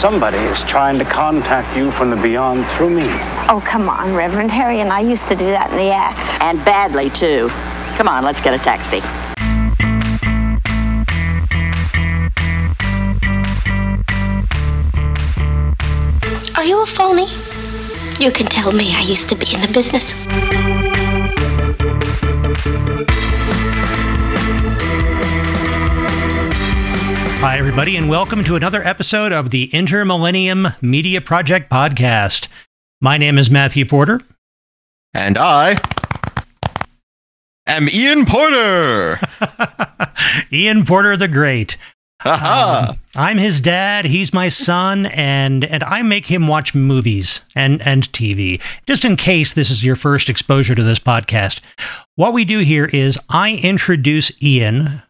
Somebody is trying to contact you from the beyond through me. Oh, come on, Reverend. Harry and I used to do that in the act. And badly, too. Come on, let's get a taxi. Are you a phony? You can tell me I used to be in the business. Hi, everybody, and welcome to another episode of the Intermillennium Media Project podcast. My name is Matthew Porter. And I am Ian Porter. Ian Porter the Great. Um, I'm his dad, he's my son, and and I make him watch movies and and TV. Just in case this is your first exposure to this podcast. What we do here is I introduce Ian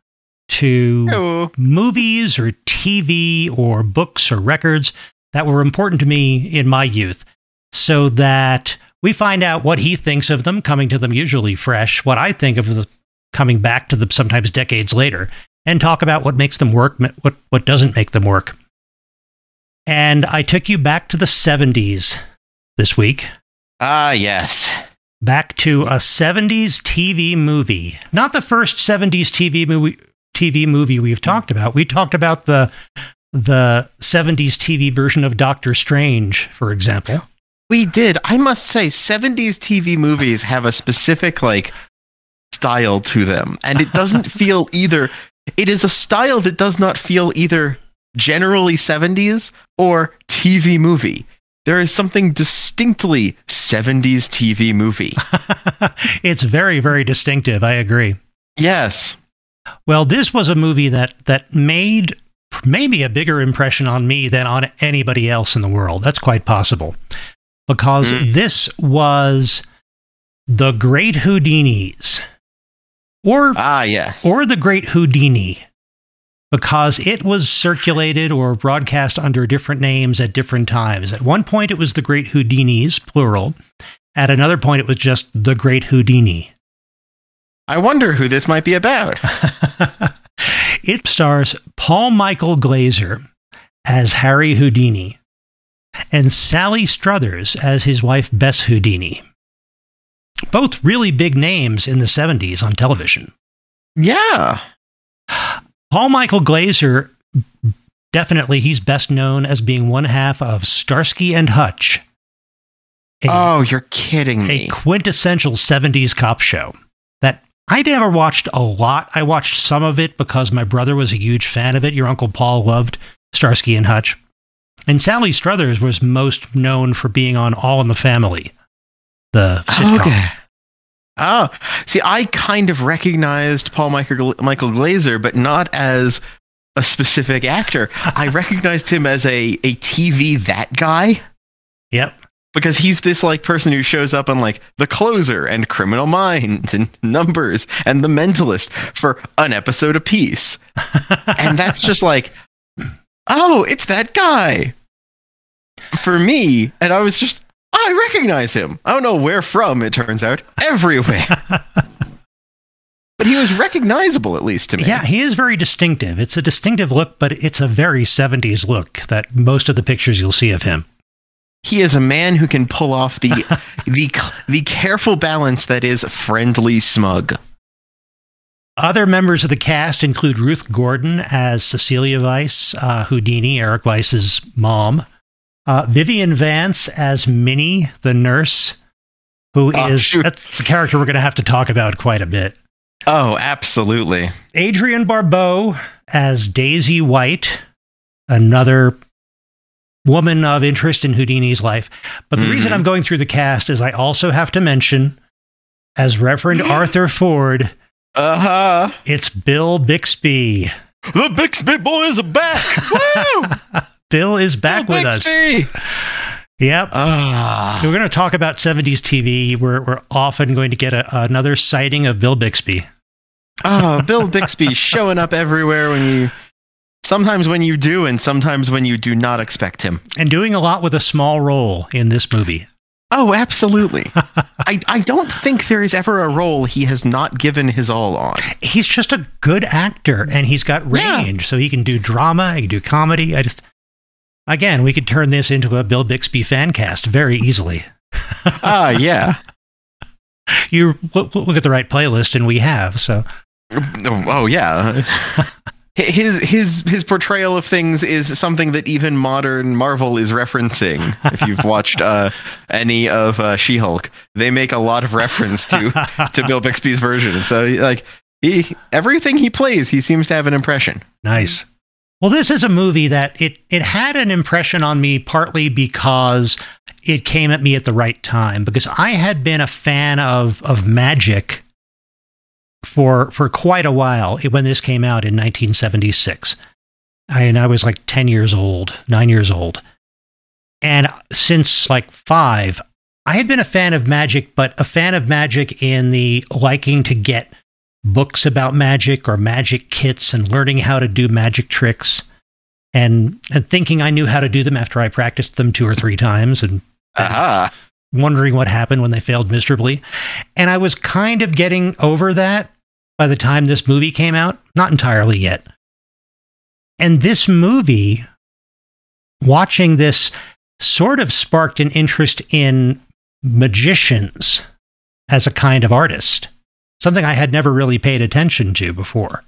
to Hello. movies or TV or books or records that were important to me in my youth so that we find out what he thinks of them, coming to them usually fresh, what I think of them coming back to them sometimes decades later, and talk about what makes them work, what, what doesn't make them work. And I took you back to the 70s this week, Ah, yes. back to a 70s TV movie. Not the first 70s TV movie TV movie we've talked about. We talked about the the 70s TV version of Doctor Strange, for example. We did. I must say, 70s TV movies have a specific, like, style to them. And it doesn't feel either. It is a style that does not feel either generally 70s or TV movie. There is something distinctly 70s TV movie. it's very very distinctive, I agree. Yes. Well, this was a movie that that made maybe a bigger impression on me than on anybody else in the world. That's quite possible. Because Mm. this was The Great Houdinis. Or Ah, yes. or The Great Houdini. Because it was circulated or broadcast under different names at different times. At one point, it was The Great Houdinis, plural. At another point, it was just The Great Houdini. I wonder who this might be about. it stars Paul Michael Glaser as Harry Houdini and Sally Struthers as his wife Bess Houdini. Both really big names in the 70s on television. Yeah. Paul Michael Glaser, definitely, he's best known as being one half of Starsky and Hutch, a, Oh, you're kidding me. a quintessential 70s cop show that I never watched a lot. I watched some of it because my brother was a huge fan of it. Your Uncle Paul loved Starsky and Hutch. And Sally Struthers was most known for being on All in the Family, the oh, sitcom. Okay. Oh, see, I kind of recognized Paul Michael, Michael Glaser, but not as a specific actor. I recognized him as a, a TV that guy Yep. Because he's this like person who shows up on like The Closer and Criminal Minds and Numbers and The Mentalist for an episode apiece. and that's just like, oh, it's that guy for me. And I was just, I recognize him. I don't know where from, it turns out. Everywhere. but he was recognizable, at least to me. Yeah, he is very distinctive. It's a distinctive look, but it's a very 70s look that most of the pictures you'll see of him. He is a man who can pull off the the the careful balance that is friendly smug. Other members of the cast include Ruth Gordon as Cecilia Weiss, uh, Houdini, Eric Weiss's mom. Uh, Vivian Vance as Minnie, the nurse, who Oh, is shoot. that's a character we're going to have to talk about quite a bit. Oh, absolutely. Adrienne Barbeau as Daisy White, another woman of interest in Houdini's life. But the reason Mhm. I'm going through the cast is I also have to mention, as Reverend Arthur Ford, Uh huh. it's Bill Bixby. The Bixby boys are back. Woo! Bill is back Bill with us. Bixby! Yep. Ah. We're going to talk about 70s TV. We're, we're often going to get a, another sighting of Bill Bixby. oh, Bill Bixby showing up everywhere when you. Sometimes when you do, and sometimes when you do not expect him. And doing a lot with a small role in this movie. Oh, absolutely. I, I don't think there is ever a role he has not given his all on. He's just a good actor and he's got Yeah. range. So he can do drama, he can do comedy. I just, Again, we could turn this into a Bill Bixby fan cast very easily. Ah, yeah. You look, look at the right playlist, and we have. So, oh, yeah. His his his portrayal of things is something that even modern Marvel is referencing. If you've watched uh, any of uh, She-Hulk, they make a lot of reference to to Bill Bixby's version. So like he everything he plays, he seems to have an impression. Nice. Well, this is a movie that it it had an impression on me partly because it came at me at the right time because I had been a fan of of magic for for quite a while when this came out in 1976. I, and I was like 10 years old, 9 years old. And since like 5, I had been a fan of magic, but a fan of magic in the liking to get books about magic or magic kits and learning how to do magic tricks and, and thinking I knew how to do them after I practiced them two or three times and Aha. Wondering what happened when they failed miserably. And I was kind of getting over that by the time this movie came out. Not entirely yet. And this movie, watching this, sort of sparked an interest in magicians as a kind of artist, something I had never really paid attention to before.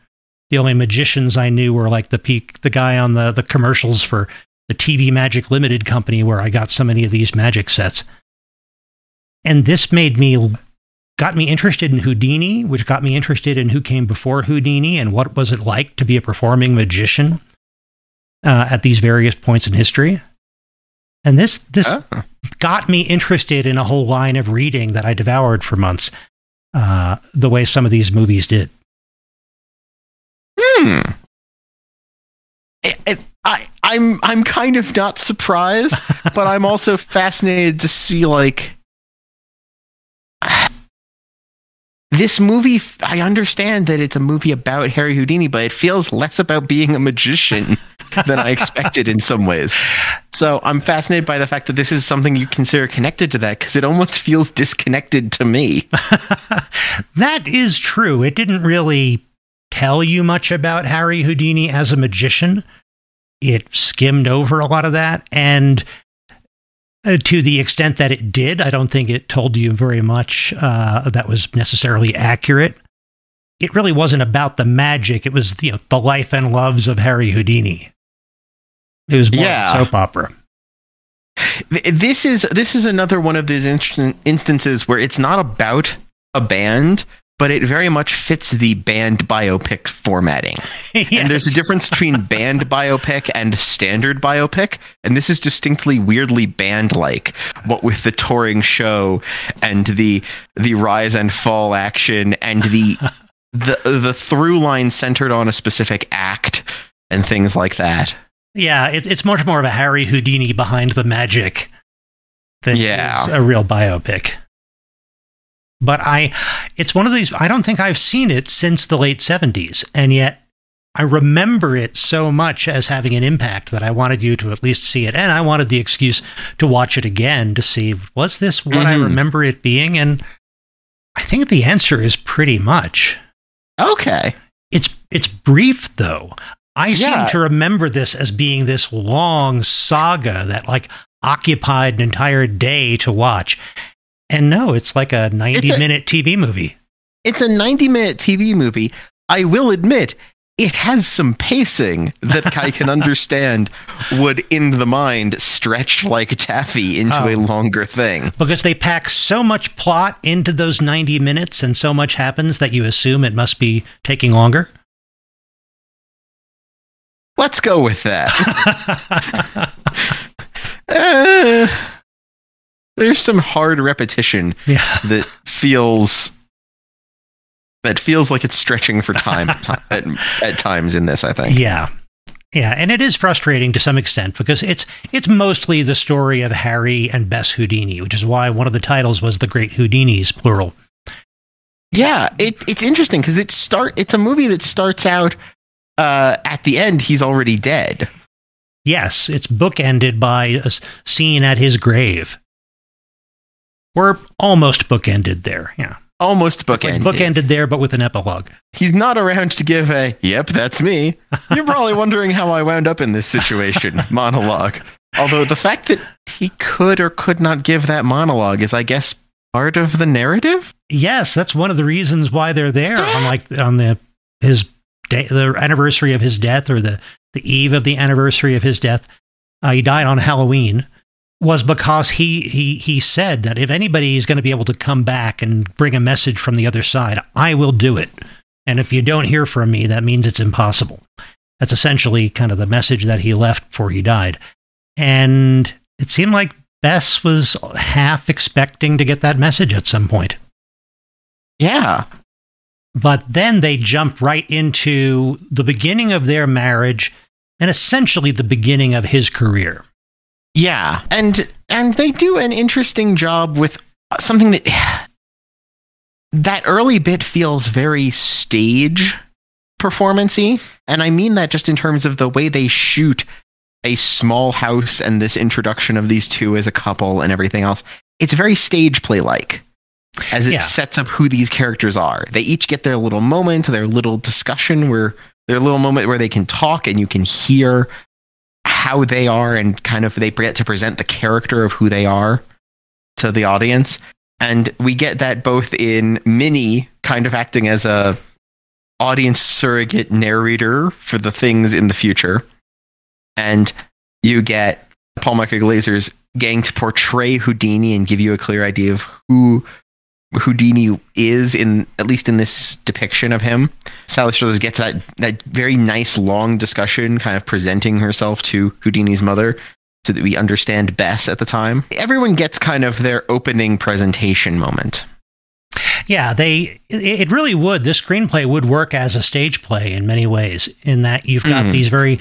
The only magicians I knew were like the peak, the guy on the, the commercials for the TV Magic Limited company where I got so many of these magic sets. And this made me got me interested in Houdini, which got me interested in who came before Houdini and what was it like to be a performing magician uh, at these various points in history. And this this Oh. got me interested in a whole line of reading that I devoured for months, uh, the way some of these movies did. Hmm. It- it- I, I'm I'm kind of not surprised, but I'm also fascinated to see like this movie. I understand that it's a movie about Harry Houdini, but it feels less about being a magician than I expected in some ways. So I'm fascinated by the fact that this is something you consider connected to that because it almost feels disconnected to me. that is true. It didn't really tell you much about Harry Houdini as a magician. It skimmed over a lot of that. And uh, to the extent that it did, I don't think it told you very much uh, that was necessarily accurate. It really wasn't about the magic. It was you know, the life and loves of Harry Houdini. It was more Yeah. soap opera. This is this is another one of these instan- instances where it's not about a band but it very much fits the band biopic formatting and there's a difference between band biopic and standard biopic and this is distinctly weirdly band like what with the touring show and the the rise and fall action and the the the through line centered on a specific act and things like that Yeah, it, it's much more of a Harry Houdini behind the magic than Yeah. a real biopic. But I, it's one of these. I don't think I've seen it since the late seventies, and yet I remember it so much as having an impact that I wanted you to at least see it, and I wanted the excuse to watch it again to see was this what I Mhm. remember it being, and I think the answer is pretty much. okay It's it's brief though. I Yeah. seem to remember this as being this long saga that like occupied an entire day to watch. And no, it's like a 90 a, minute TV movie. it's a 90 minute TV movie. I will admit, it has some pacing that I can understand would, in the mind, stretch like taffy into a Oh. longer thing. Because they pack so much plot into those 90 minutes and so much happens that you assume it must be taking longer. Let's go with that. Eh, there's some hard repetition yeah. that feels that feels like it's stretching for time at, at, at times in this. I think. Yeah. Yeah, and it is frustrating to some extent because it's it's mostly the story of Harry and Bess Houdini, which is why one of the titles was The Great Houdinis plural. Yeah, it, it's interesting because it start. It's a movie that starts out uh, at the end. He's already dead. Yes, it's bookended by a scene at his grave. Or almost bookended there, yeah. almost Like bookended. bookended there, but with an epilogue. He's not around to give a "Yep, that's me." You're probably wondering how I wound up in this situation monologue. Although the fact that he could or could not give that monologue is, I guess, part of the narrative. Yes, that's one of the reasons why they're there on like on the his day, the anniversary of his death or the the eve of the anniversary of his death. Uh, he died on Halloween. Was because he he he said that if anybody is going to be able to come back and bring a message from the other side, I will do it. And if you don't hear from me, that means it's impossible. That's essentially kind of the message that he left before he died. And it seemed like Bess was half expecting to get that message at some point. Yeah, But then they jump right into the beginning of their marriage and essentially the beginning of his career. Yeah, and and they do an interesting job with uh, something that that early bit feels very stage performancy, and I mean that just in terms of the way they shoot a small house and this introduction of these two as a couple and everything else. It's very stage play like. As it Yeah. sets up who these characters are. They each get their little moment, their little discussion where their little moment where they can talk and you can hear how they are and kind of they get to present the character of who they are to the audience. And we get that both in Minnie kind of acting as a audience surrogate narrator for the things in the future. And you get Paul Michael Glaser's getting to portray Houdini and give you a clear idea of who Houdini is in at least in this depiction of him. Sally Struthers gets that that very nice long discussion, kind of presenting herself to Houdini's mother, so that we understand Bess at the time. Everyone gets kind of their opening presentation moment. Yeah, they it really would. This screenplay would work as a stage play in many ways in that you've got Mhm. these very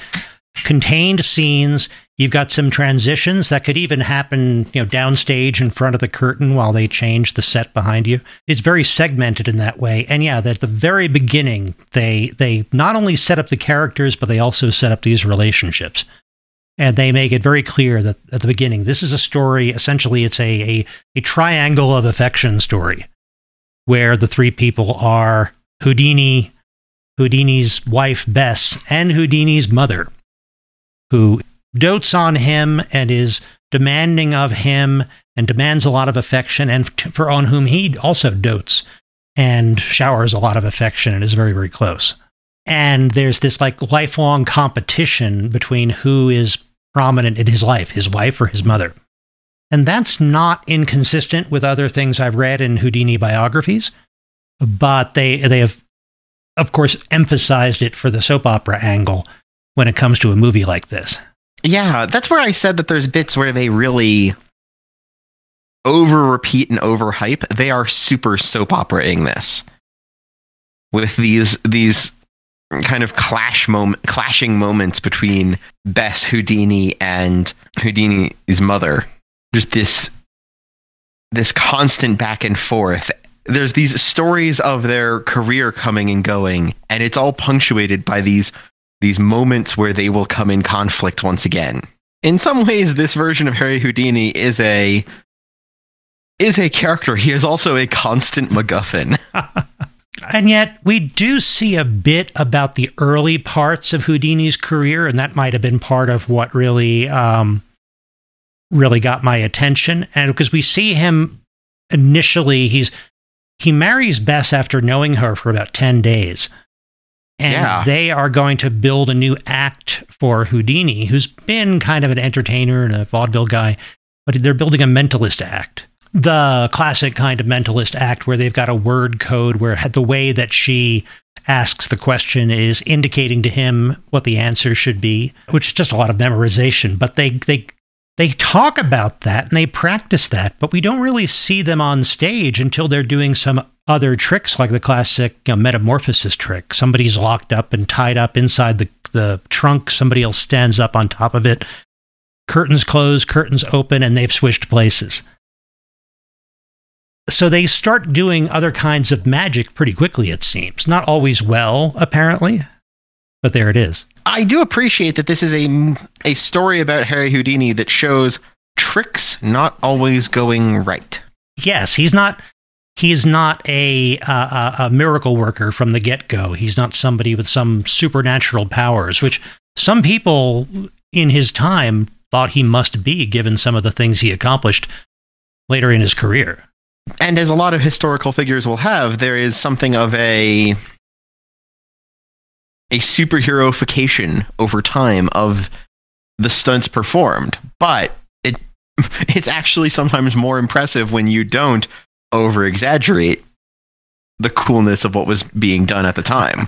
contained scenes, you've got some transitions that could even happen, you know, downstage in front of the curtain while they change the set behind you. It's very segmented in that way. And yeah, at the very beginning, they they not only set up the characters, but they also set up these relationships. And they make it very clear that at the beginning, this is a story, essentially it's a, a, a triangle of affection story where the three people are Houdini, Houdini's wife Bess, and Houdini's mother, who dotes on him and is demanding of him and demands a lot of affection, and for on whom he also dotes and showers a lot of affection and is very, very close. And there's this like lifelong competition between who is prominent in his life, his wife or his mother. And that's not inconsistent with other things I've read in Houdini biographies, but they they have of course emphasized it for the soap opera angle when it comes to a movie like this. Yeah, that's where I said that there's bits where they really over repeat and over hype. They are super soap operaing this with these these kind of clash moment clashing moments between Bess Houdini and Houdini's mother. Just this this constant back and forth. There's these stories of their career coming and going, and it's all punctuated by these these moments where they will come in conflict once again. In some ways, this version of Harry Houdini is a is a character. He is also a constant MacGuffin. And yet, we do see a bit about the early parts of Houdini's career, and that might have been part of what really, um, really got my attention. And because we see him initially, he's he marries Bess after knowing her for about ten days, and Yeah. they are going to build a new act for Houdini, who's been kind of an entertainer and a vaudeville guy, but they're building a mentalist act the classic kind of mentalist act where they've got a word code where the way that she asks the question is indicating to him what the answer should be, which is just a lot of memorization. But they they they talk about that and they practice that, but we don't really see them on stage until they're doing some other tricks like the classic you know, metamorphosis trick. Somebody's locked up and tied up inside the the trunk. Somebody else stands up on top of it. Curtains close, curtains open, and they've switched places so they start doing other kinds of magic pretty quickly it seems not always well apparently but there it is I do appreciate that this is a a story about Harry Houdini that shows tricks not always going right. yes he's not he's not a, a, a miracle worker from the get go. He's not somebody with some supernatural powers, which some people in his time thought he must be, given some of the things he accomplished later in his career. And as a lot of historical figures will have, there is something of a a superheroification over time of the stunts performed. But it it's actually sometimes more impressive when you don't over exaggerate the coolness of what was being done at the time.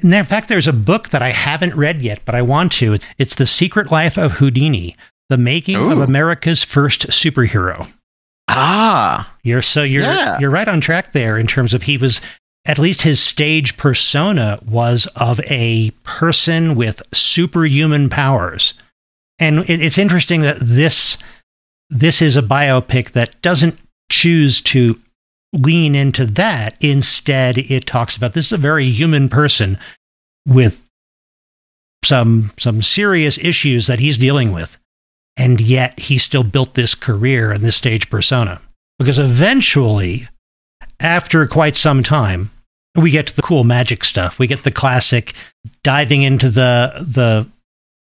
And in fact, there's a book that I haven't read yet, but I want to. It's, it's The Secret Life of Houdini, The Making Ooh. of America's First Superhero. Ah, You're so you're Yeah. you're right on track there in terms of he was at least his stage persona was of a person with superhuman powers. And it, it's interesting that this this is a biopic that doesn't choose to lean into that. Instead, it talks about this is a very human person with some some serious issues that he's dealing with. And yet he still built this career and this stage persona. Because eventually, after quite some time, we get to the cool magic stuff. We get the classic diving into the the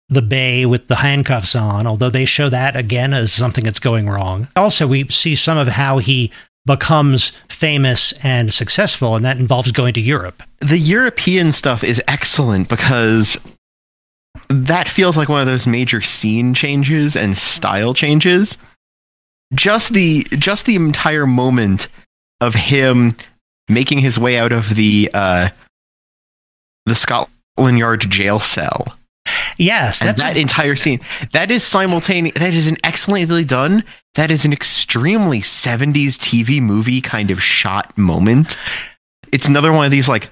the bay with the handcuffs on, although they show that again as something that's going wrong. Also, we see some of how he becomes famous and successful, and that involves going to Europe. the European stuff is excellent because that feels like one of those major scene changes and style changes. Just the just the entire moment of him making his way out of the uh, the Scotland Yard jail cell. Yes, and that's that entire scene that is simultaneous that is an excellently done that is an extremely 70s tv movie kind of shot moment. It's another one of these like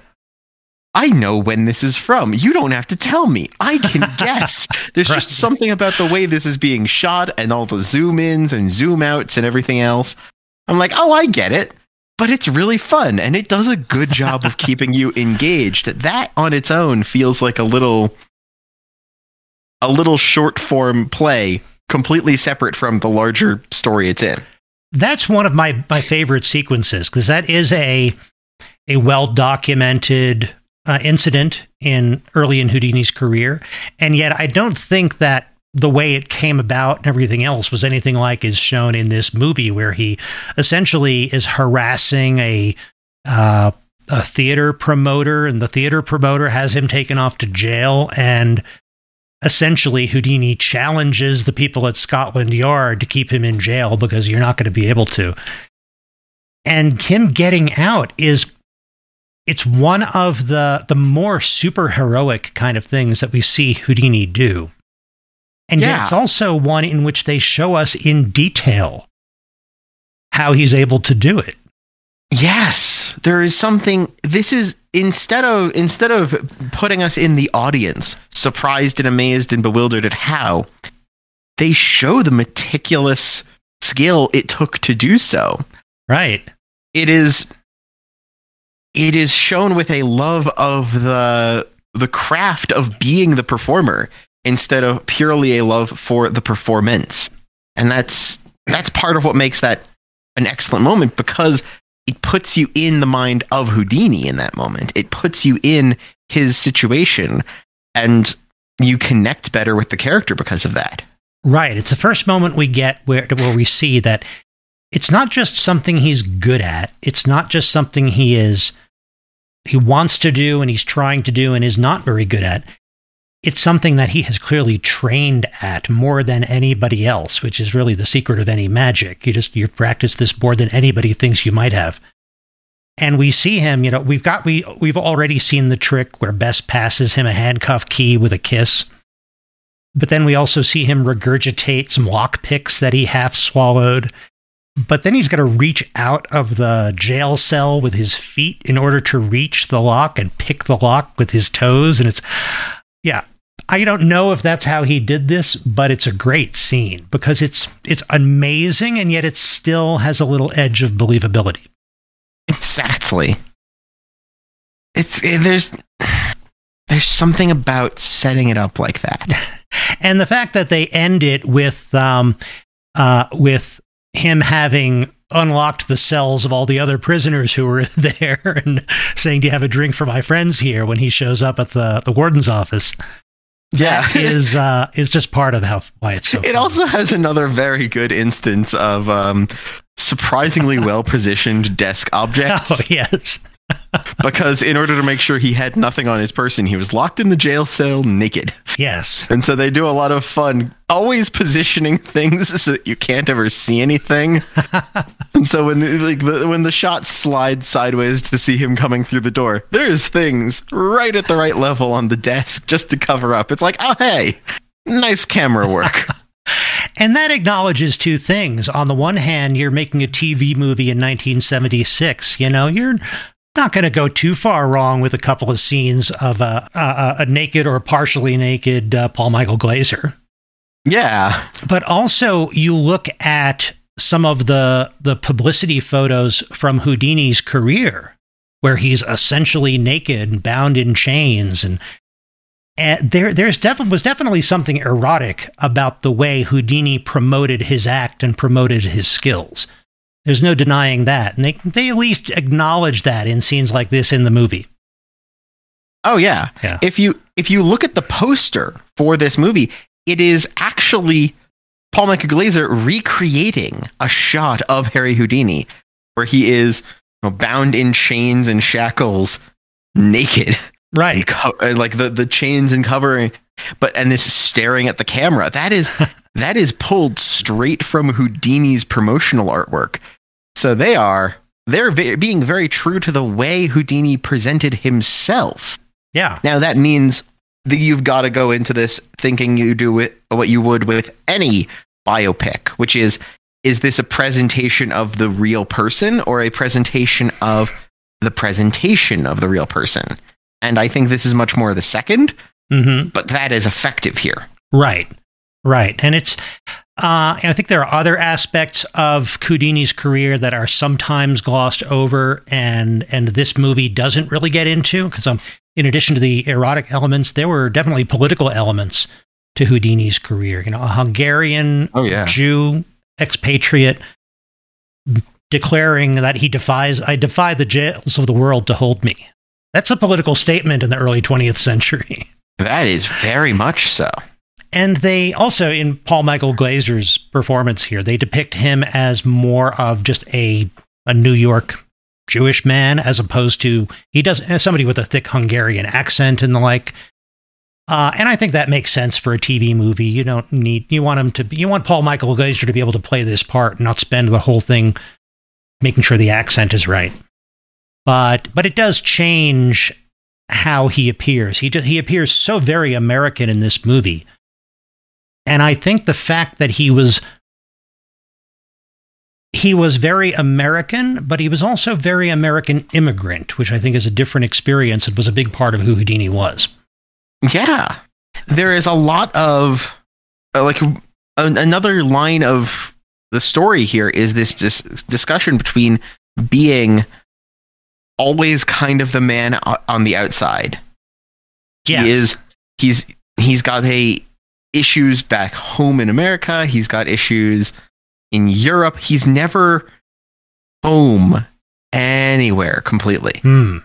i know when this is from. You don't have to tell me. I can guess. There's Right. just something about the way this is being shot and all the zoom ins and zoom outs and everything else. I'm like oh i get it but it's really fun and it does a good job of keeping you engaged that on its own feels like a little a little short form play completely separate from the larger story it's in. that's one of my my favorite sequences because that is a a well documented uh, incident in early in Houdini's career, and yet I don't think that the way it came about and everything else was anything like is shown in this movie, where he essentially is harassing a. Uh, a theater promoter, and the theater promoter has him taken off to jail, and essentially Houdini challenges the people at Scotland Yard to keep him in jail because you're not going to be able to. And him getting out is it's one of the the more super heroic kind of things that we see Houdini do. And yet Yeah. it's also one in which they show us in detail how he's able to do it. Yes, there is something this is instead of instead of putting us in the audience surprised and amazed and bewildered at how they show the meticulous skill it took to do so. Right. It is it is shown with a love of the the craft of being the performer instead of purely a love for the performance. And that's that's part of what makes that an excellent moment because it puts you in the mind of Houdini in that moment. It puts you in his situation and you connect better with the character because of that. Right. It's the first moment we get where where we see that it's not just something he's good at. It's not just something he is he wants to do and he's trying to do and is not very good at. It's something that he has clearly trained at more than anybody else, which is really the secret of any magic. You just you practice this more than anybody thinks you might have. And we see him, you know, we've got we we've already seen the trick where Bess passes him a handcuff key with a kiss. But then we also see him regurgitate some lock picks that he half swallowed. But then he's got to reach out of the jail cell with his feet in order to reach the lock and pick the lock with his toes. And it's, yeah, I don't know if that's how he did this, but it's a great scene because it's it's amazing and yet it still has a little edge of believability. Exactly. It's eh, there's there's something about setting it up like that. and the fact that they end it with um uh with him having unlocked the cells of all the other prisoners who were there and saying, Do you have a drink for my friends here when he shows up at the, the warden's office? Yeah. is uh is just part of how why it's so It funny. also has another very good instance of um, surprisingly well positioned desk objects. Oh yes. Because in order to make sure he had nothing on his person, he was locked in the jail cell naked. Yes. And so they do a lot of fun, always positioning things so that you can't ever see anything. and so when the, like the, when the shot slides sideways to see him coming through the door, there's things right at the right level on the desk just to cover up. It's like, oh hey, nice camera work. And that acknowledges two things. On the one hand, you're making a TV movie in 1976. You know, you're not going to go too far wrong with a couple of scenes of a, a, a naked or partially naked uh, Paul Michael Glaser. yeah, But also, you look at some of the the publicity photos from Houdini's career, where he's essentially naked and bound in chains, and, and there there's definitely was definitely something erotic about the way Houdini promoted his act and promoted his skills. There's no denying that, and they they at least acknowledge that in scenes like this in the movie. Oh yeah. Yeah. If you if you look at the poster for this movie, it is actually Paul Michael Glaser recreating a shot of Harry Houdini, where he is you know, bound in chains and shackles, naked, Right. co- like the the chains and covering, but and this is staring at the camera. That is that is pulled straight from Houdini's promotional artwork. So they are they're ve- being very true to the way Houdini presented himself. Yeah. Now that means that you've got to go into this thinking you do it what you would with any biopic, which is is this a presentation of the real person or a presentation of the presentation of the real person? And I think this is much more the second, Mm-hmm. but that is effective here. Right, right, and it's. Uh, and I think there are other aspects of Houdini's career that are sometimes glossed over, and and this movie doesn't really get into because um, in addition to the erotic elements, there were definitely political elements to Houdini's career. You know, a Hungarian Oh yeah. Jew expatriate declaring that he defies I defy the jails of the world to hold me. That's a political statement in the early 20th century. That is very much so. And they also, in Paul Michael Glaser's performance here, they depict him as more of just a a New York Jewish man, as opposed to he does as somebody with a thick Hungarian accent and the like. Uh, and I think that makes sense for a TV movie. You don't need you want him to you want Paul Michael Glaser to be able to play this part, and not spend the whole thing making sure the accent is right. But but it does change how he appears. He he appears so very American in this movie. And I think the fact that he was he was very American, but he was also very American immigrant, which I think is a different experience. It was a big part of who Houdini was. Yeah. There is a lot of uh, like an- another line of the story here is this dis- discussion between being always kind of the man on the outside. Yes. He is he's he's got a issues back home in America, he's got issues in Europe. He's never home anywhere completely Hmm.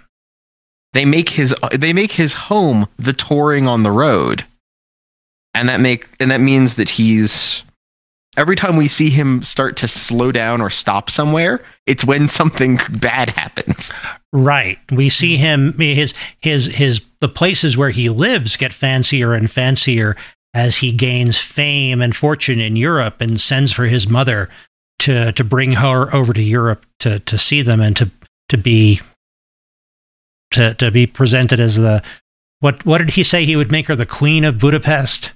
they make his they make his home the touring on the road and that make and that means that he's every time we see him start to slow down or stop somewhere it's when something bad happens Right. We see him his his his the places where he lives get fancier and fancier as he gains fame and fortune in Europe and sends for his mother to to bring her over to Europe to to see them and to to be to to be presented as the what what did he say he would make her the queen of Budapest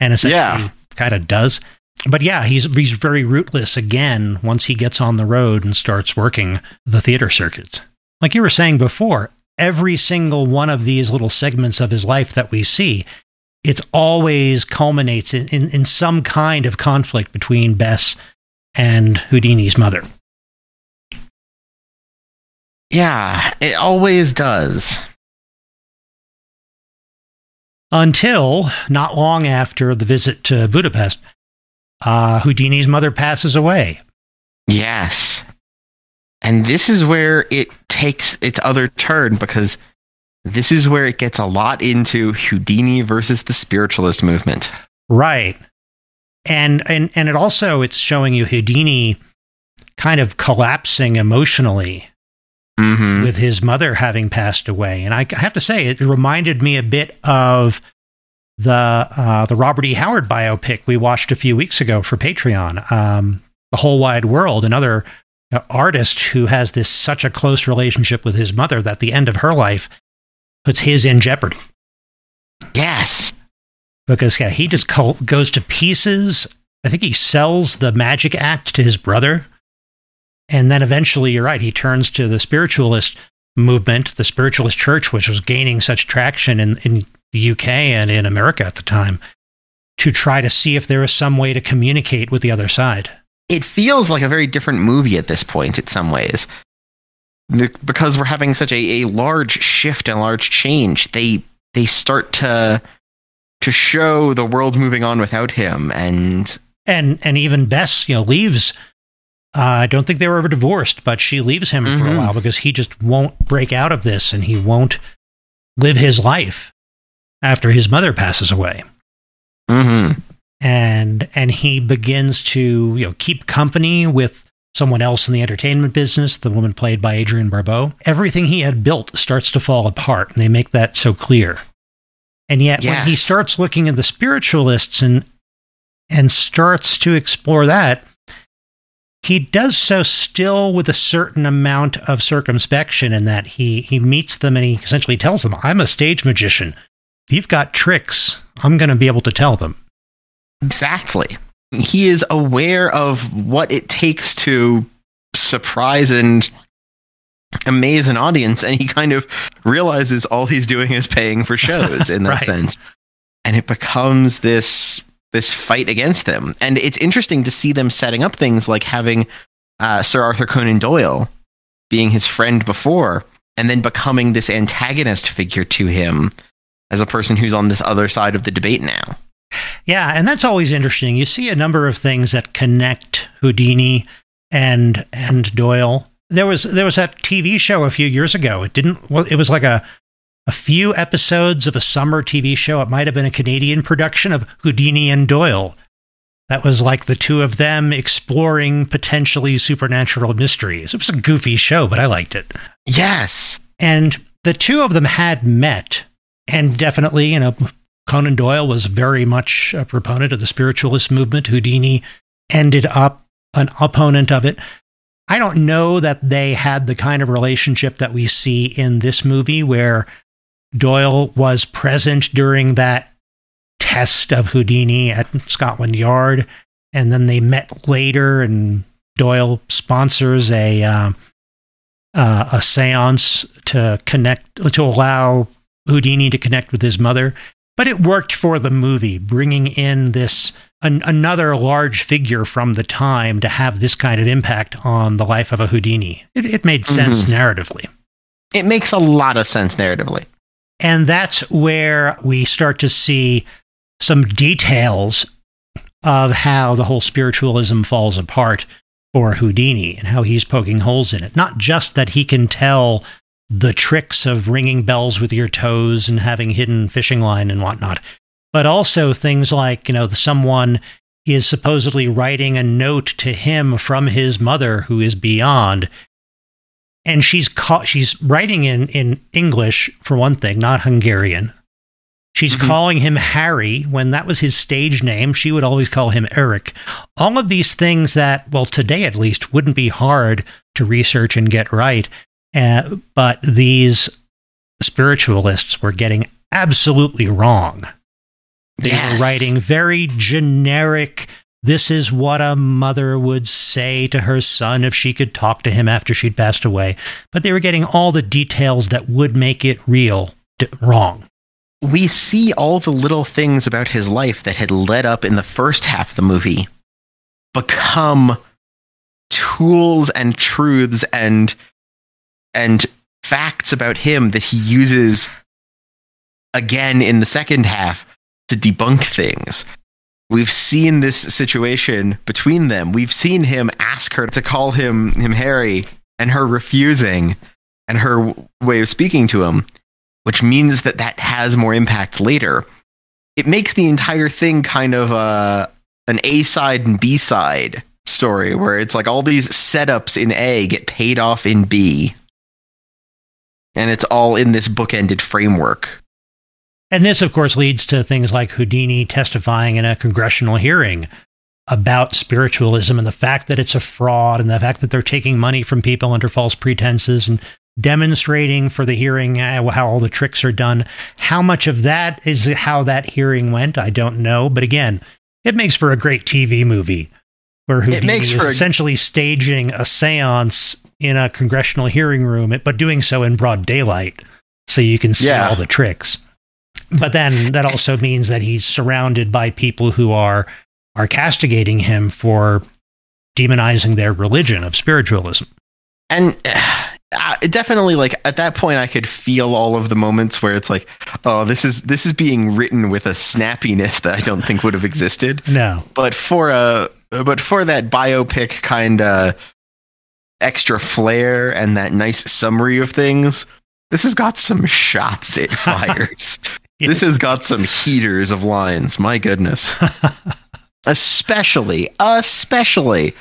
and essentially Yeah. kind of does but yeah he's he's very rootless again once he gets on the road and starts working the theater circuits like you were saying before, every single one of these little segments of his life that we see, it's always culminates in, in, in some kind of conflict between Bess and Houdini's mother. yeah it always does Until not long after the visit to Budapest, uh, Houdini's mother passes away. yes And this is where it takes its other turn because this is where it gets a lot into Houdini versus the spiritualist movement. Right. And and and it also it's showing you Houdini kind of collapsing emotionally Mm-hmm. with his mother having passed away. And I I have to say, it reminded me a bit of the uh, the Robert E. Howard biopic we watched a few weeks ago for Patreon, um, The Whole Wide World, another uh, artist who has this such a close relationship with his mother that the end of her life puts his in jeopardy Yes. because yeah, he just co- goes to pieces. I think he sells the magic act to his brother, and then eventually, you're right, he turns to the spiritualist movement, the spiritualist church, which was gaining such traction in, in the UK and in America at the time, to try to see if there is some way to communicate with the other side. It feels like a very different movie at this point in some ways. Because we're having such a, a large shift and large change, they they start to to show the world moving on without him and And and even Bess, you know, leaves. Uh, I don't think they were ever divorced, but she leaves him for a Mhm. while because he just won't break out of this and he won't live his life after his mother passes away. Mhm. And and he begins to you know keep company with someone else in the entertainment business, the woman played by Adrienne Barbeau. Everything he had built starts to fall apart, and they make that so clear. And yet, when he starts looking at the spiritualists and and starts to explore that, he does so still with a certain amount of circumspection in that he he meets them and he essentially tells them, "I'm a stage magician. You've got tricks, I'm going to be able to tell them." Exactly. He is aware of what it takes to surprise and amaze an audience, and he kind of realizes all he's doing is paying for shows in that Right. sense. And it becomes this this fight against them. And it's interesting to see them setting up things like having uh, Sir Arthur Conan Doyle being his friend before, and then becoming this antagonist figure to him as a person who's on this other side of the debate now. Yeah, and that's always interesting. You see a number of things that connect Houdini and and Doyle. There was there was that TV show a few years ago. It didn't. Well, it was like a a few episodes of a summer TV show. It might have been a Canadian production of Houdini and Doyle. That was like the two of them exploring potentially supernatural mysteries. It was a goofy show, but I liked it. Yes. And the two of them had met, and definitely, you know, Conan Doyle was very much a proponent of the spiritualist movement. Houdini ended up an opponent of it. I don't know that they had the kind of relationship that we see in this movie where Doyle was present during that test of Houdini at Scotland Yard, and then they met later, and Doyle sponsors a um, uh, a séance to connect to allow Houdini to connect with his mother. But it worked for the movie, bringing in this an, another large figure from the time to have this kind of impact on the life of a Houdini. It, it made sense Mhm. narratively. It makes a lot of sense narratively. And that's where we start to see some details of how the whole spiritualism falls apart for Houdini and how he's poking holes in it. Not just that he can tell the tricks of ringing bells with your toes and having hidden fishing line and whatnot, but also things like, you know, someone is supposedly writing a note to him from his mother who is beyond and she's ca- she's writing in in English for one thing, not Hungarian. She's Mhm. calling him Harry when that was his stage name. She would always call him Eric. All of these things that, well, today at least, wouldn't be hard to research and get right. Uh, but these spiritualists were getting absolutely wrong. They Yes. were writing very generic. This is what a mother would say to her son if she could talk to him after she'd passed away. But they were getting all the details that would make it real d- wrong. We see all the little things about his life that had led up in the first half of the movie become tools and truths and and facts about him that he uses again in the second half to debunk things. We've seen this situation between them. We've seen him ask her to call him him Harry and her refusing and her way of speaking to him, which means that that has more impact later. It makes the entire thing kind of uh, an A side and B side story where it's like all these setups in A get paid off in B. And it's all in this bookended framework. And this, of course, leads to things like Houdini testifying in a congressional hearing about spiritualism and the fact that it's a fraud and the fact that they're taking money from people under false pretenses and demonstrating for the hearing how all the tricks are done. How much of that is how that hearing went, I don't know. But again, it makes for a great TV movie where Houdini is for a- essentially staging a seance in a congressional hearing room, but doing so in broad daylight so you can see Yeah. all the tricks. But then that also means that he's surrounded by people who are are castigating him for demonizing their religion of spiritualism. and uh, definitely like at that point i could feel all of the moments where it's like oh this is this is being written with a snappiness that i don't think would have existed No. but for a but for that biopic kind of extra flair and that nice summary of things this has got some shots it fires this has got some heaters of lines my goodness especially especially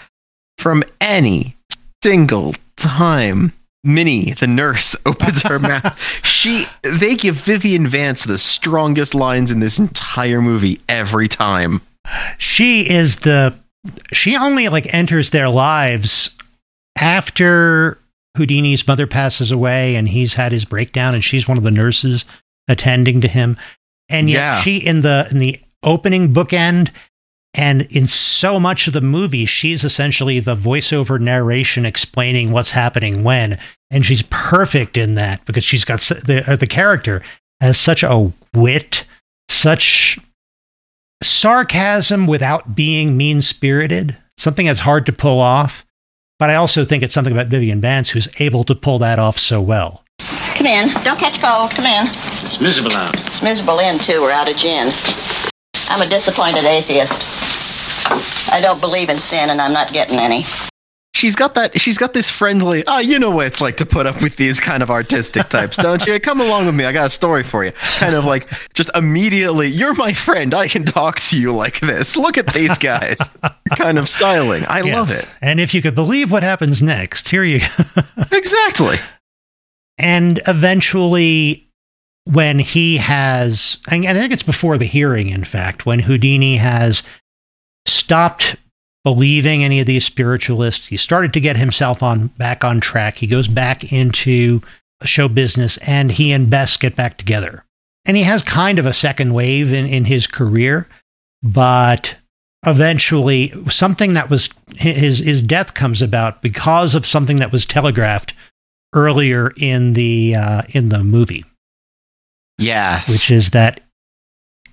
from any single time Minnie, the nurse, opens her mouth. She they give Vivian Vance the strongest lines in this entire movie every time. She is the she only like enters their lives after Houdini's mother passes away and he's had his breakdown and she's one of the nurses attending to him. And yet Yeah. she in the in the opening bookend and in so much of the movie she's essentially the voiceover narration explaining what's happening when and she's perfect in that because she's got the uh, the character has such a wit such sarcasm without being mean spirited, something that's hard to pull off. But I also think it's something about Vivian Vance who's able to pull that off so well. Come in. Don't catch cold. Come in. It's miserable out. It's miserable in, too. We're out of gin. I'm a disappointed atheist. I don't believe in sin, and I'm not getting any. She's got that she's got this friendly, oh, you know what it's like to put up with these kind of artistic types, don't you? Come along with me. I got a story for you. Kind of like just immediately, you're my friend. I can talk to you like this. Look at these guys. kind of styling. I Yeah. love it. And if you could believe what happens next, here you go. Exactly. and eventually when he has and i think it's before the hearing in fact when houdini has stopped believing any of these spiritualists. He started to get himself on back on track. He goes back into show business and he and bess get back together. And he has kind of a second wave in, in his career but eventually something that was his his death comes about because of something that was telegraphed earlier in the uh, in the movie, Yes. which is that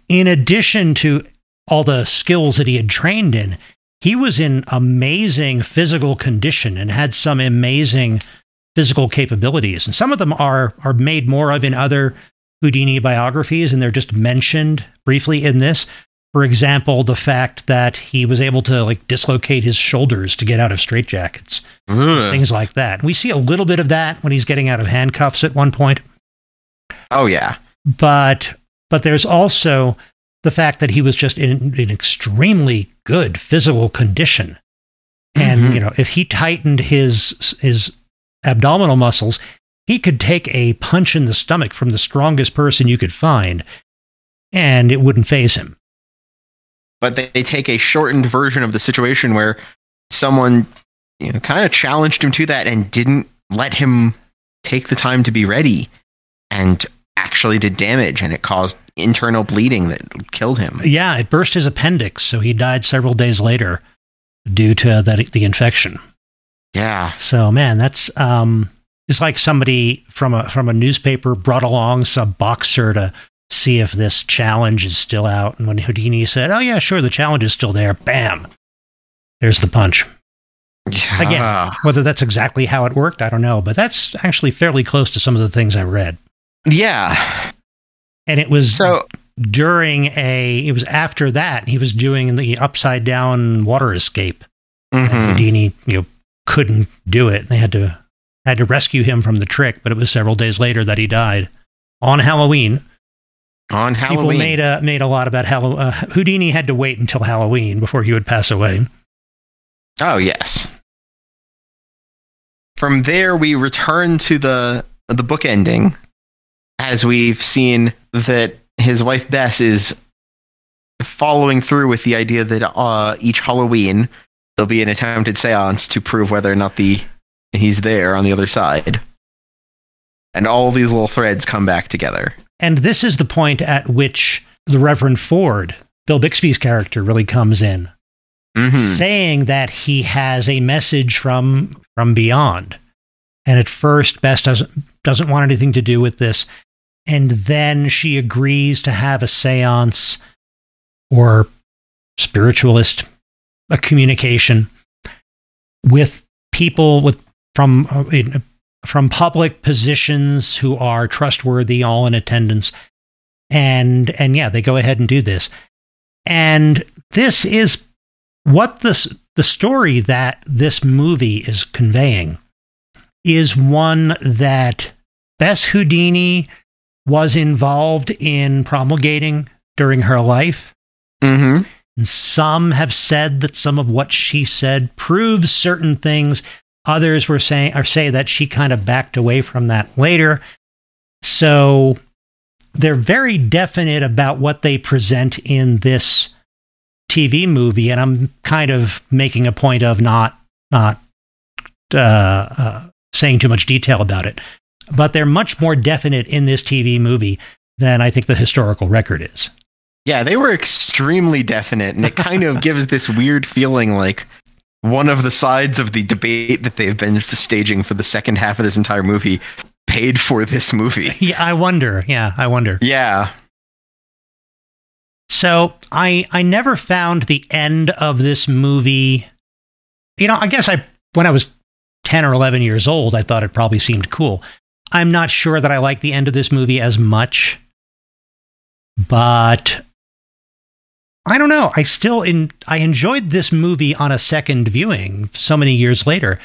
in addition to all the skills that he had trained in, he was in amazing physical condition and had some amazing physical capabilities. And some of them are are made more of in other Houdini biographies, and they're just mentioned briefly in this. For example, the fact that he was able to like dislocate his shoulders to get out of straitjackets things like that. We see a little bit of that when he's getting out of handcuffs at one point, Oh yeah. but but there's also the fact that he was just in, an extremely good physical condition. And Mhm. you know, if he tightened his his abdominal muscles, he could take a punch in the stomach from the strongest person you could find and it wouldn't faze him. but they, they take a shortened version of the situation where someone you know kind of challenged him to that and didn't let him take the time to be ready and actually did damage and it caused internal bleeding that killed him Yeah, it burst his appendix, so he died several days later due to that the infection. yeah So man, that's um it's like somebody from a from a newspaper brought along some boxer to see if this challenge is still out. And when Houdini said, Oh yeah, sure, the challenge is still there, bam. There's the punch. Yeah. Again, Yeah. whether that's exactly how it worked, I don't know, but that's actually fairly close to some of the things I read. Yeah And it was so during a it was after that he was doing the upside down water escape. Mhm. Houdini, you know, couldn't do it. They had to had to rescue him from the trick, but it was several days later that he died on Halloween. On Halloween, People made a made a lot about Hall- uh, Houdini had to wait until Halloween before he would pass away. Oh, yes. From there, we return to the the book ending, as we've seen that his wife Bess is following through with the idea that uh, each Halloween there'll be an attempted séance to prove whether or not the he's there on the other side, and all these little threads come back together. And this is the point at which the Reverend Ford, Bill Bixby's character, really comes in. Mhm. saying that he has a message from from beyond. And at first, Bess doesn't doesn't want anything to do with this, and then she agrees to have a séance or spiritualist a communication with people with from uh, from public positions who are trustworthy, all in attendance, and and yeah, they go ahead and do this, and this is what this the story that this movie is conveying is one that Bess Houdini was involved in promulgating during her life. Mhm. And some have said that some of what she said proves certain things. Others were saying or say that she kind of backed away from that later. So they're very definite about what they present in this TV movie, and I'm kind of making a point of not not uh, uh, saying too much detail about it. But they're much more definite in this TV movie than I think the historical record is. Yeah, they were extremely definite, and it kind of gives this weird feeling like one of the sides of the debate that they've been staging for the second half of this entire movie paid for this movie. Yeah, I wonder. Yeah, I wonder. Yeah. So I I never found the end of this movie. You know, I guess I when I was ten or eleven years old, I thought it probably seemed cool. I'm not sure that I like the end of this movie as much, but I don't know. I still in I enjoyed this movie on a second viewing so many years later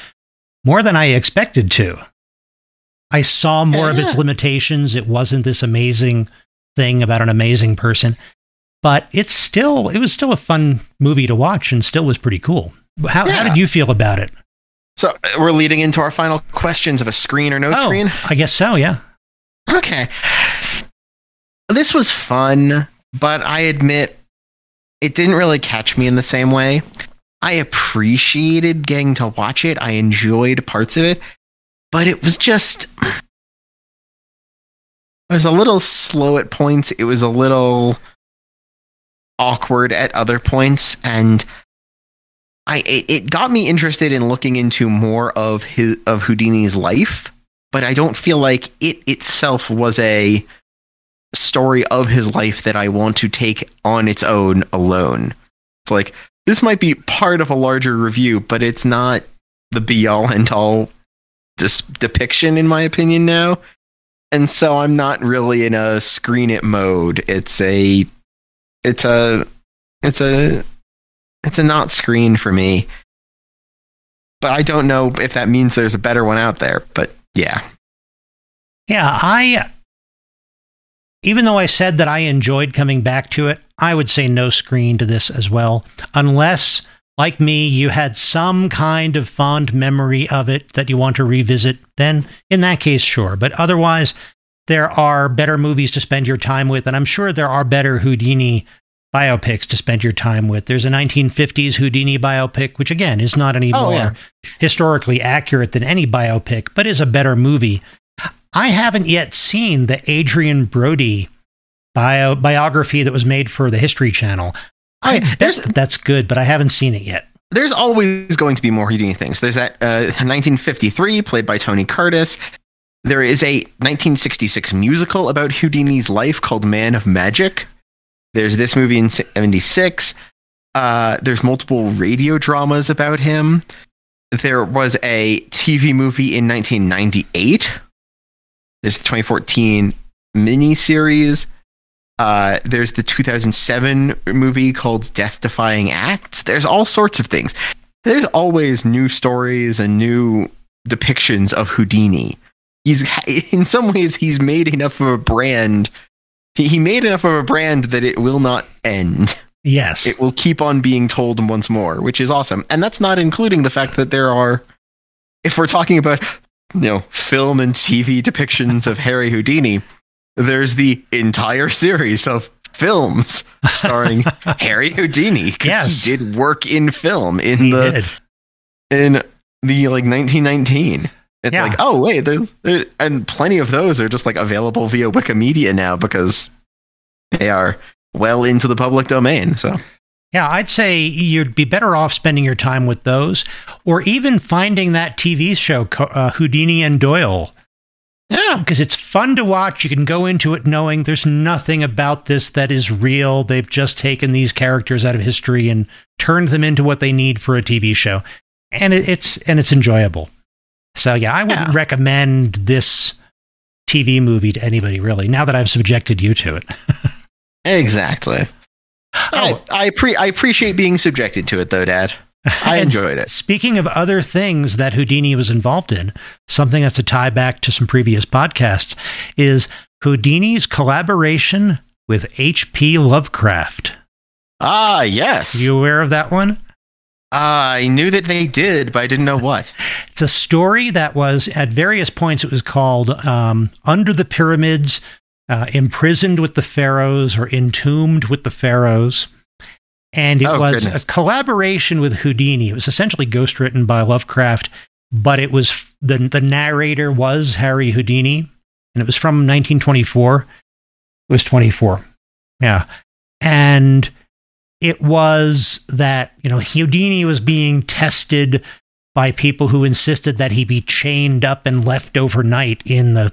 more than I expected to. I saw more of its limitations. It wasn't this amazing thing about an amazing person but it's still it was still a fun movie to watch and still was pretty cool. How, how did you feel about it? So uh, we're leading into our final questions of a screen or no oh, screen. I guess so. Yeah. Okay. This was fun, but I admit it didn't really catch me in the same way. I appreciated getting to watch it. I enjoyed parts of it, but it was just it was a little slow at points. It was a little awkward at other points and I it, got me interested in looking into more of his of Houdini's life, but I don't feel like it itself was a story of his life that I want to take on its own alone. It's like this might be part of a larger review, but it's not the be all and all dis- depiction in my opinion now. And so I'm not really in a screen it mode. It's a it's a it's a it's a not screen for me. But I don't know if that means there's a better one out there, but yeah. Yeah. I, even though I said that I enjoyed coming back to it, I would say no screen to this as well. Unless, like me, you had some kind of fond memory of it that you want to revisit, then in that case, sure. But otherwise, there are better movies to spend your time with. And I'm sure there are better Houdini biopics to spend your time with. There's a 1950s Houdini biopic, which again is not any Oh, more yeah. historically accurate than any biopic, but is a better movie. I haven't yet seen the Adrien Brody bio biography that was made for the History Channel. I yeah. bet There's- that that's good, but I haven't seen it yet. there's always going to be more Houdini things. There's that uh, 1953 played by Tony Curtis. There is a 1966 musical about Houdini's life called Man of Magic. There's this movie in 76. Uh, there's multiple radio dramas about him. There was a TV movie in 1998. There's the 2014 miniseries. Uh, there's the 2007 movie called Death Defying Acts. There's all sorts of things. There's always new stories and new depictions of Houdini. He's in some ways he's made enough of a brand. He, he made enough of a brand that it will not end. Yes. It will keep on being told once more, which is awesome. And that's not including the fact that there are, if we're talking about, you know, film and TV depictions of Harry Houdini, there's the entire series of films starring Harry Houdini. Yes. he did work in film in he the did. in the like 1919. It's Yeah. like, oh wait, there's, there, and plenty of those are just like available via Wikimedia now because they are well into the public domain. So Yeah, I'd say you'd be better off spending your time with those, or even finding that TV show, uh, Houdini and Doyle, yeah, because it's fun to watch. You can go into it knowing there's nothing about this that is real. They've just taken these characters out of history and turned them into what they need for a TV show, and it, it's and it's enjoyable. So yeah, I wouldn't Yeah. recommend this TV movie to anybody really. Now that I've subjected you to it. exactly. Oh. I I, pre- I appreciate being subjected to it though, Dad. I enjoyed it. Speaking of other things that Houdini was involved in, something that's a tie back to some previous podcasts is Houdini's collaboration with H.P. Lovecraft. Ah, yes. You aware of that one? I knew that they did, but I didn't know what. It's a story that was at various points. It was called um, "Under the Pyramids," uh, "Imprisoned with the Pharaohs," or "Entombed with the Pharaohs." And it Oh, was goodness. a collaboration with Houdini. It was essentially ghostwritten by Lovecraft, but it was the the narrator was Harry Houdini, and it was from 1924. It was 24, yeah, and it was that you know Houdini was being tested by people who insisted that he be chained up and left overnight in the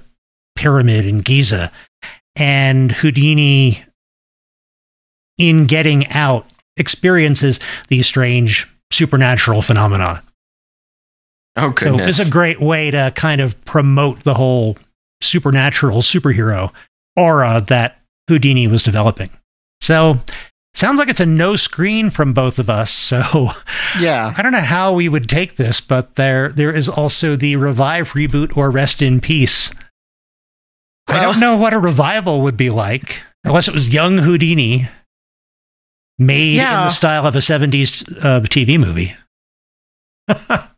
pyramid in Giza. And Houdini, in getting out, experiences these strange supernatural phenomena. Oh goodness. So it's a great way to kind of promote the whole supernatural superhero aura that Houdini was developing. So sounds like it's a no screen from both of us. So yeah. I don't know how we would take this, but there there is also the revive reboot or rest in peace. I don't know what a revival would be like, unless it was young Houdini made in the style of a 70s uh, TV movie.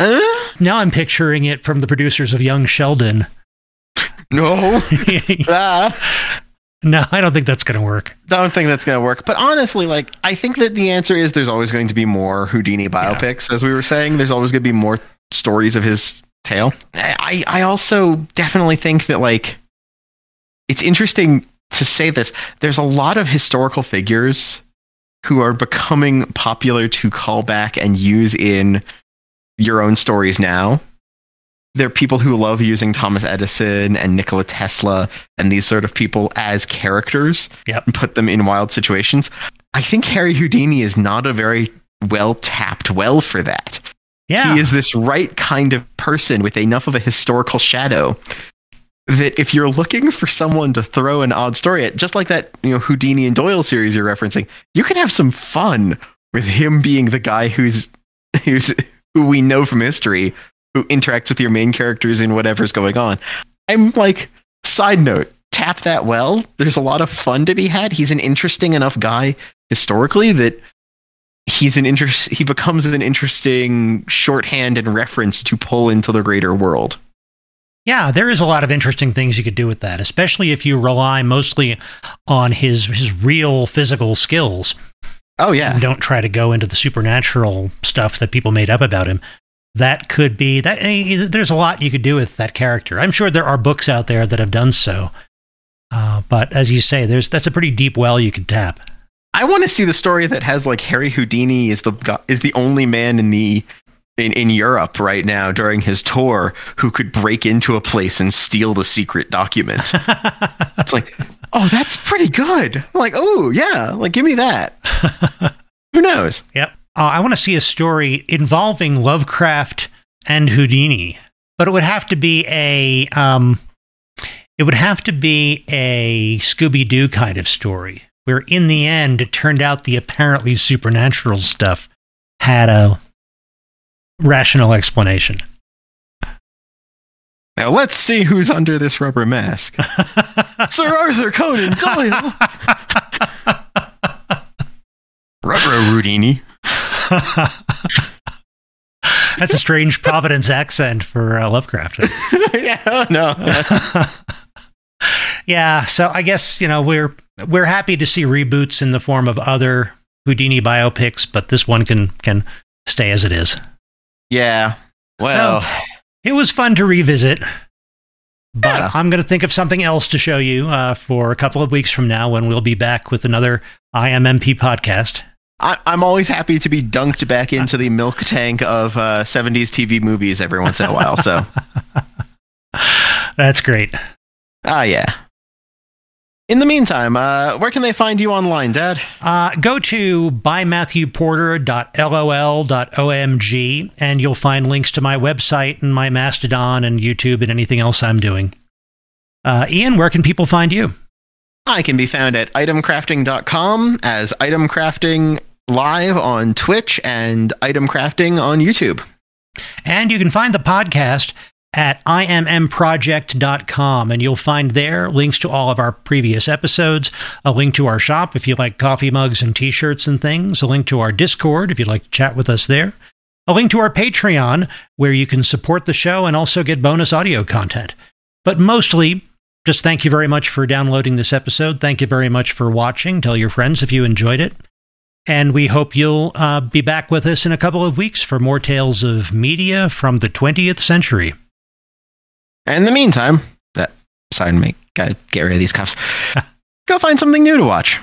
Uh, Now I'm picturing it from the producers of Young Sheldon. no. Ah. no, I don't think that's going to work. don't think that's going to work. But honestly, like, I think that the answer is there's always going to be more Houdini biopics, as we were saying. There's always going to be more stories of his tale. I, I also definitely think that, like, it's interesting to say this. There's a lot of historical figures who are becoming popular to call back and use in your own stories now. There are people who love using Thomas Edison and Nikola Tesla and these sort of people as characters Yep. and put them in wild situations. I think Harry Houdini is not a very well tapped well for that. Yeah. He is this right kind of person with enough of a historical shadow that if you're looking for someone to throw an odd story at, just like that, you know, Houdini and Doyle series you're referencing, you can have some fun with him being the guy who's who's who we know from history who interacts with your main characters in whatever's going on. I'm like, side note, tap that well. There's a lot of fun to be had. He's an interesting enough guy historically that he's an interest he becomes an interesting shorthand and reference to pull into the greater world. Yeah, there is a lot of interesting things you could do with that, especially if you rely mostly on his his real physical skills Oh yeah. and don't try to go into the supernatural stuff that people made up about him. That could be that. eh, There's a lot you could do with that character. I'm sure there are books out there that have done so. Uh, but as you say, there's that's a pretty deep well you could tap. I want to see the story that has like Harry Houdini is the is the only man in the in, in Europe right now during his tour who could break into a place and steal the secret document. it's like, oh, that's pretty good. I'm like, oh yeah, like give me that. Who knows? Yep. Uh, I want to see a story involving Lovecraft and Houdini, but it would have to be a um, it would have to be a Scooby Doo kind of story, where in the end it turned out the apparently supernatural stuff had a rational explanation. Now let's see who's under this rubber mask. Sir Arthur Conan Doyle. Rubber Rudini. That's a strange Providence accent for uh, Lovecraft. yeah, oh, no. yeah, so I guess you know we're we're happy to see reboots in the form of other Houdini biopics, but this one can can stay as it is. Yeah. Well, So, it was fun to revisit, but Yeah. I'm going to think of something else to show you uh, for a couple of weeks from now when we'll be back with another IMMP podcast. I, I'm always happy to be dunked back into the milk tank of uh, 70s TV movies every once in a while. So, That's great. ah, yeah. In the meantime, uh, where can they find you online, Dad? Uh, go to bymatthewporter.lol.omg and you'll find links to my website and my Mastodon and YouTube and anything else I'm doing. Uh, Ian, where can people find you? I can be found at itemcrafting.com as Item Crafting live on Twitch and Item Crafting on YouTube. And you can find the podcast at immproject.com and you'll find there links to all of our previous episodes, a link to our shop if you like coffee mugs and t-shirts and things, a link to our Discord if you'd like to chat with us there, a link to our Patreon where you can support the show and also get bonus audio content. But mostly just thank you very much for downloading this episode. Thank you very much for watching. Tell your friends if you enjoyed it. And we hope you'll uh, be back with us in a couple of weeks for more tales of media from the 20th century. And in the meantime, that sign make gotta get rid of these cuffs. Go find something new to watch.